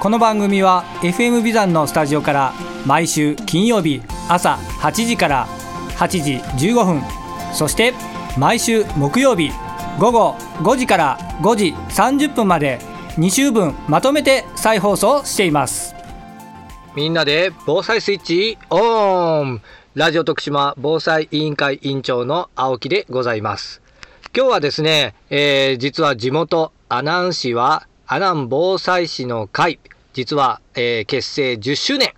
この番組は FM ビザンのスタジオから毎週金曜日朝8時から8時15分そして毎週木曜日午後5時から5時30分まで2週分まとめて再放送しています。みんなで防災スイッチオン。ラジオ徳島防災委員会委員長の青木でございます。今日はですね、えー、実は地元阿南市は阿南防災士の会。実は、えー、結成10周年。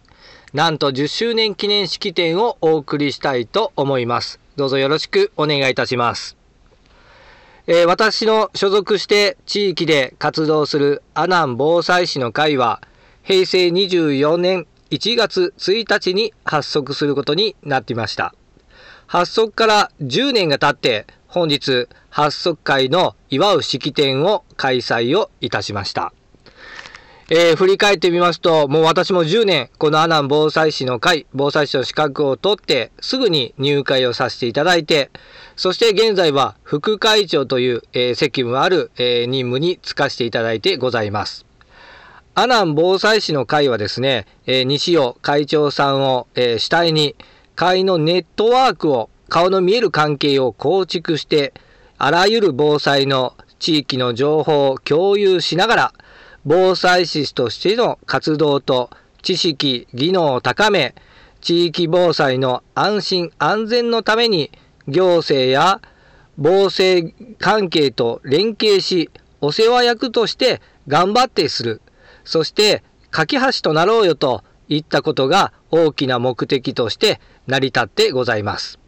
なんと10周年記念式典をお送りしたいと思います。どうぞよろしくお願いいたします。えー、私の所属して地域で活動する阿南防災士の会は平成24年1月1日に発足することになっていました。発足から10年が経って本日発足会の祝う式典を開催をいたしました。えー、振り返ってみますと、もう私も10年、この阿南防災士の会、防災士の資格を取って、すぐに入会をさせていただいて、そして現在は副会長という、えー、責務ある、えー、任務に就かせていただいてございます。阿南防災士の会はですね、えー、西尾会長さんを、えー、主体に、会のネットワークを、顔の見える関係を構築して、あらゆる防災の地域の情報を共有しながら、防災士としての活動と知識、技能を高め、地域防災の安心安全のために行政や防災関係と連携し、お世話役として頑張ってする。そして、架け橋となろうよといったことが大きな目的として成り立ってございます。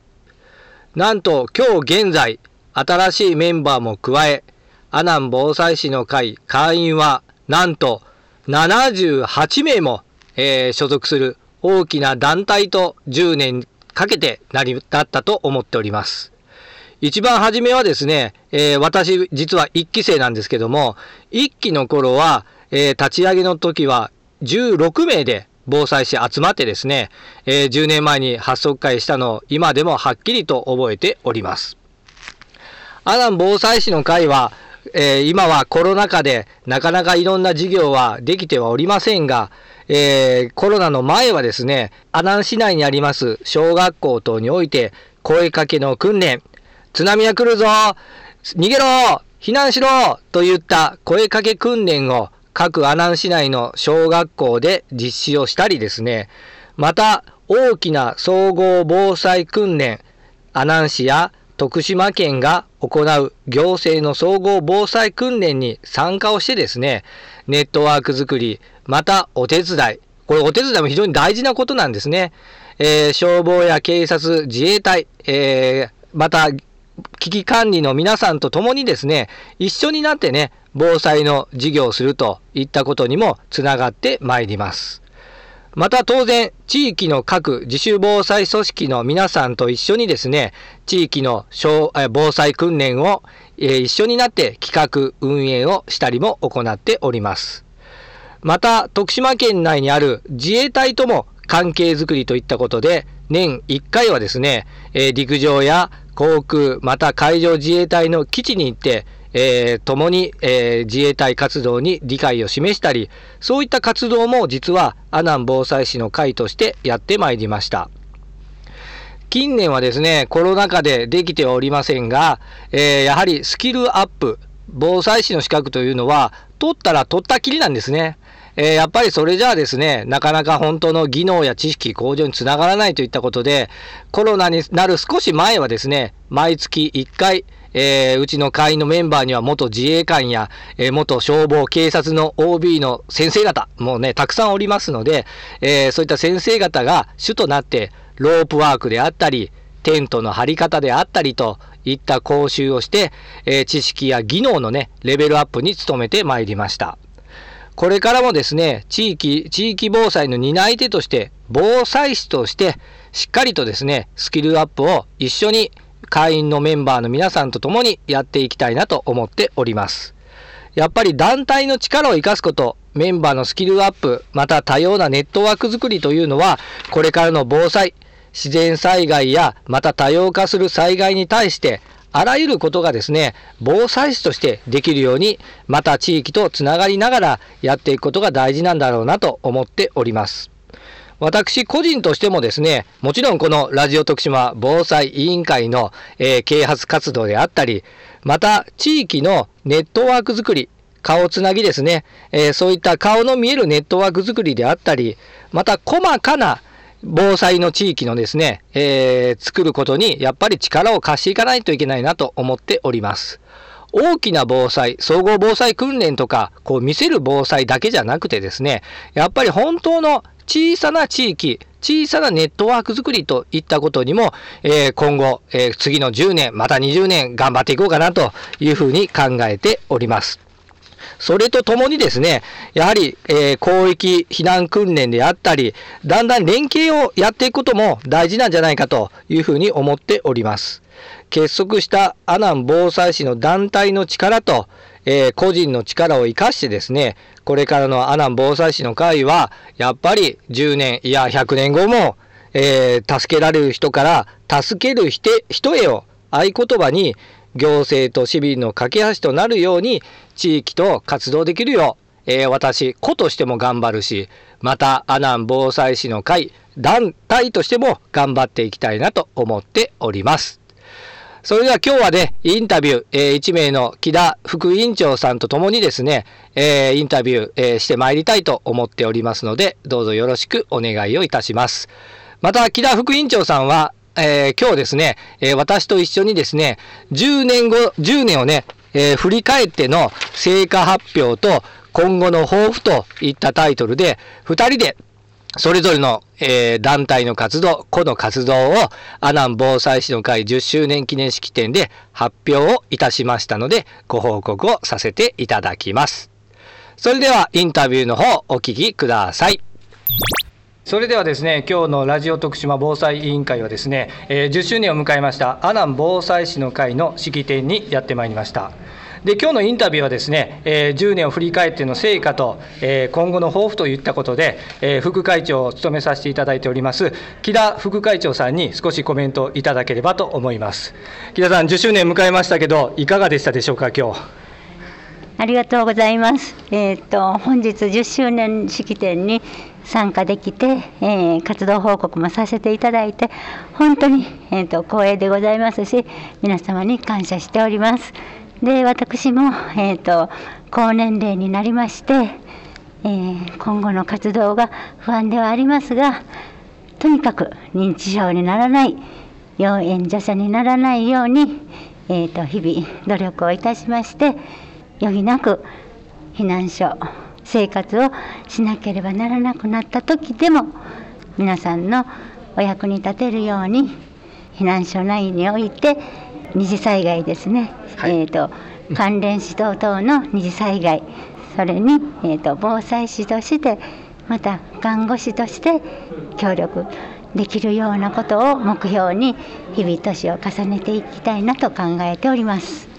なんと今日現在、新しいメンバーも加え、阿南防災士の会会員はなんと78名も、えー、所属する大きな団体と10年かけてなりだったと思っております。一番初めはですね、えー、私実は1期生なんですけども、1期の頃は、えー、立ち上げの時は16名で防災士集まってですね、えー、10年前に発足会したのを今でもはっきりと覚えております。阿南防災士の会は、えー、今はコロナ禍でなかなかいろんな事業はできてはおりませんが、えー、コロナの前はですね、阿南市内にあります小学校等において声かけの訓練、津波が来るぞ逃げろ避難しろといった声かけ訓練を各阿南市内の小学校で実施をしたりですね、また大きな総合防災訓練、阿南市や徳島県が行う行政の総合防災訓練に参加をしてですね、ネットワーク作り、またお手伝い。これお手伝いも非常に大事なことなんですね。えー、消防や警察、自衛隊、えー、また危機管理の皆さんと共にですね、一緒になってね、防災の事業をするといったことにもつながってまいります。また当然、地域の各自主防災組織の皆さんと一緒にですね、地域の防災訓練を一緒になって企画、運営をしたりも行っております。また、徳島県内にある自衛隊とも関係づくりといったことで、年1回はですね、陸上や航空、また海上自衛隊の基地に行って、えー、共に、えー、自衛隊活動に理解を示したり、そういった活動も実は阿南防災士の会としてやってまいりました。近年はですね、コロナ禍でできておりませんが、えー、やはりスキルアップ、防災士の資格というのは、取ったら取ったきりなんですね。えー、やっぱりそれじゃあですね、なかなか本当の技能や知識向上につながらないといったことで、コロナになる少し前はですね、毎月1回、えー、うちの会員のメンバーには元自衛官や、えー、元消防、警察の OB の先生方もね、たくさんおりますので、えー、そういった先生方が主となって、ロープワークであったり、テントの張り方であったりといった講習をして、え知識や技能のね、レベルアップに努めてまいりました。これからもですね、地域、地域防災の担い手として、防災士として、しっかりとですね、スキルアップを一緒に会員のメンバーの皆さんと共にやっていきたいなと思っております。やっぱり団体の力を生かすこと、メンバーのスキルアップ、また多様なネットワーク作りというのは、これからの防災、自然災害やまた多様化する災害に対してあらゆることがですね、防災士としてできるように、また地域とつながりながらやっていくことが大事なんだろうなと思っております。私個人としてもですね、もちろんこのラジオ徳島防災委員会の、えー、啓発活動であったり、また地域のネットワーク作り、顔つなぎですね、えー、そういった顔の見えるネットワーク作りであったり、また細かな防災の地域のですね、えー、作ることにやっぱり力を貸していかないといけないなと思っております。大きな防災、総合防災訓練とか、こう見せる防災だけじゃなくてですね、やっぱり本当の小さな地域、小さなネットワーク作りといったことにも、えー、今後、えー、次の10年、また20年頑張っていこうかなというふうに考えております。それとともにですね、やはり、えー、広域避難訓練であったり、だんだん連携をやっていくことも大事なんじゃないかというふうに思っております。結束した阿南防災士の団体の力と、えー、個人の力を生かしてですね、これからの阿南防災士の会は、やっぱり10年、いや100年後も、えー、助けられる人から助ける人へを合言葉に行政と市民の架け橋となるように地域と活動できるよう、えー、私個としても頑張るしまた阿南防災士の会団体としても頑張っていきたいなと思っております。それでは今日はね、インタビュー、えー、1名の木田副委員長さんと共にですね、えー、インタビュー、えー、してまいりたいと思っておりますので、どうぞよろしくお願いをいたします。また、木田副委員長さんは、えー、今日ですね、えー、私と一緒にですね、10年後、10年をね、えー、振り返っての成果発表と今後の抱負といったタイトルで、2人でそれぞれの、えー、団体の活動、個の活動を阿南防災士の会10周年記念式典で発表をいたしましたので、ご報告をさせていただきます。それではインタビューの方お聞きください。それではですね今日のラジオ徳島防災委員会はですね、えー、10周年を迎えました阿南防災士の会の式典にやってまいりましたで今日のインタビューはですね、えー、10年を振り返っての成果と、えー、今後の抱負といったことで、えー、副会長を務めさせていただいております木田副会長さんに少しコメントいただければと思います。木田さん10周年迎えましたけどいかがでしたでしょうか今日？ありがとうございます。えっ、と本日10周年式典に参加できて、えー、活動報告もさせていただいて本当に、えーと、光栄でございますし皆様に感謝しております。で私も、えーと、高年齢になりまして、えー、今後の活動が不安ではありますがとにかく認知症にならない要援助者にならないように、えーと日々努力をいたしまして余儀なく避難所生活をしなければならなくなった時でも皆さんのお役に立てるように避難所内において二次災害ですね、はい、えーと、関連指導等の二次災害。それに、えーと、防災士としてまた看護師として協力できるようなことを目標に日々年を重ねていきたいなと考えております。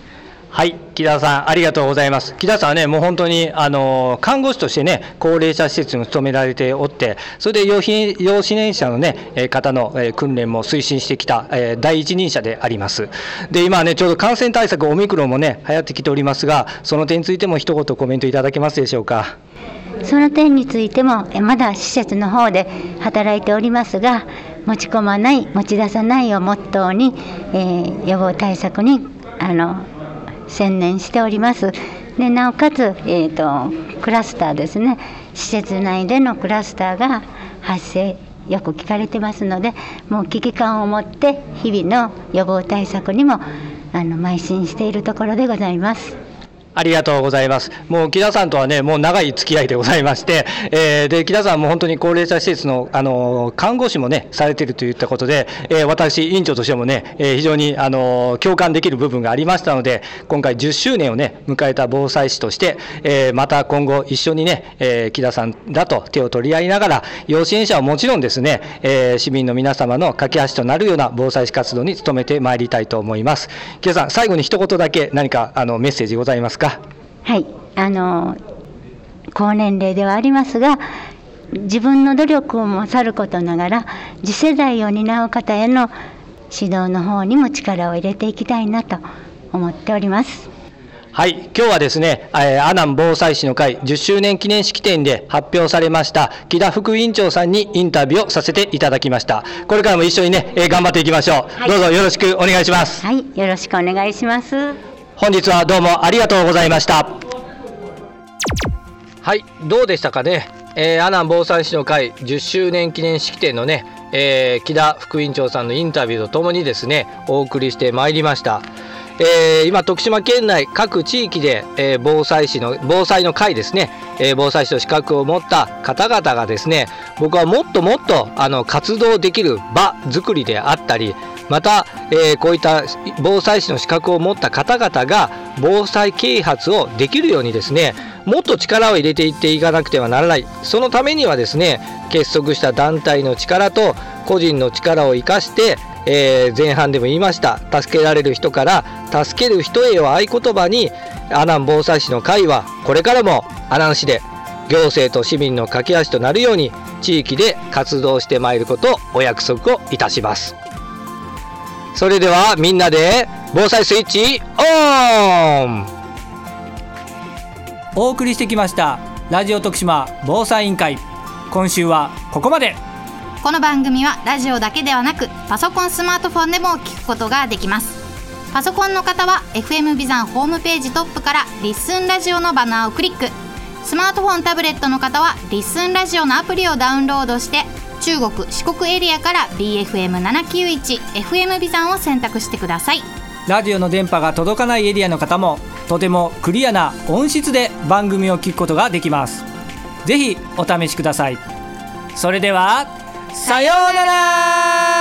はい、木田さん、ありがとうございます。木田さんはね、もう本当に、あの、看護師としてね、高齢者施設に勤められておって、それで養養子年者のね、え方の、え訓練も推進してきた、え第一人者であります。で、今ね、ちょうど感染対策、オミクロンもね、流行ってきておりますが、その点についても一言コメントいただけますでしょうか？その点についても、まだ施設の方で働いておりますが、持ち込まない、持ち出さないをモットーに、えー、予防対策にあの専念しております。でなおかつ、えーと、クラスターですね施設内でのクラスターが発生よく聞かれてますのでもう危機感を持って日々の予防対策にもあの邁進しているところでございます。ありがとうございます。もう木田さんとはね、もう長い付き合いでございまして、えー、で木田さんも本当に高齢者施設のあの看護師もねされているといったことで、えー、私委員長としてもね、えー、非常にあの共感できる部分がありましたので、今回10周年をね迎えた防災士として、えー、また今後一緒にね、えー、木田さんらと手を取り合いながら、要支援者はもちろんですね、えー、市民の皆様の架け橋となるような防災士活動に努めてまいりたいと思います。木田さん、最後に一言だけ何かあのメッセージございますか？はいあの高年齢ではありますが自分の努力もさることながら次世代を担う方への指導の方にも力を入れていきたいなと思っております。はい、今日はですね、えー、阿南防災士の会10周年記念式典で発表されました木田副委員長さんにインタビューをさせていただきました。これからも一緒にね、えー、頑張っていきましょう、はい、どうぞよろしくお願いします。はい、よろしくお願いします。本日はどうもありがとうございました。はいどうでしたかね、えー、阿南防災士の会10周年記念式典のね、えー、木田副委員長さんのインタビューとともにですねお送りしてまいりました。えー、今徳島県内各地域で、えー、防災士の防災の会ですね、えー、防災士の資格を持った方々がですね僕はもっともっとあの活動できる場作りであったりまた、えー、こういった防災士の資格を持った方々が防災啓発をできるようにですねもっと力を入れていっていかなくてはならないそのためにはですね結束した団体の力と個人の力を生かして、えー、前半でも言いました助けられる人から助ける人へを合言葉に阿南防災士の会はこれからも阿南市で行政と市民の架け橋となるように地域で活動してまいることをお約束をいたします。それではみんなで防災スイッチオン。お送りしてきましたラジオ徳島防災委員会。今週はここまで。この番組はラジオだけではなくパソコンスマートフォンでも聞くことができます。パソコンの方は FM ビザンホームページトップからリッスンラジオのバナーをクリック。スマートフォンタブレットの方はリッスンラジオのアプリをダウンロードして中国四国エリアから BFM791FM ビザンを選択してください。ラジオの電波が届かないエリアの方もとてもクリアな音質で番組を聞くことができます。ぜひお試しください。それではさようなら。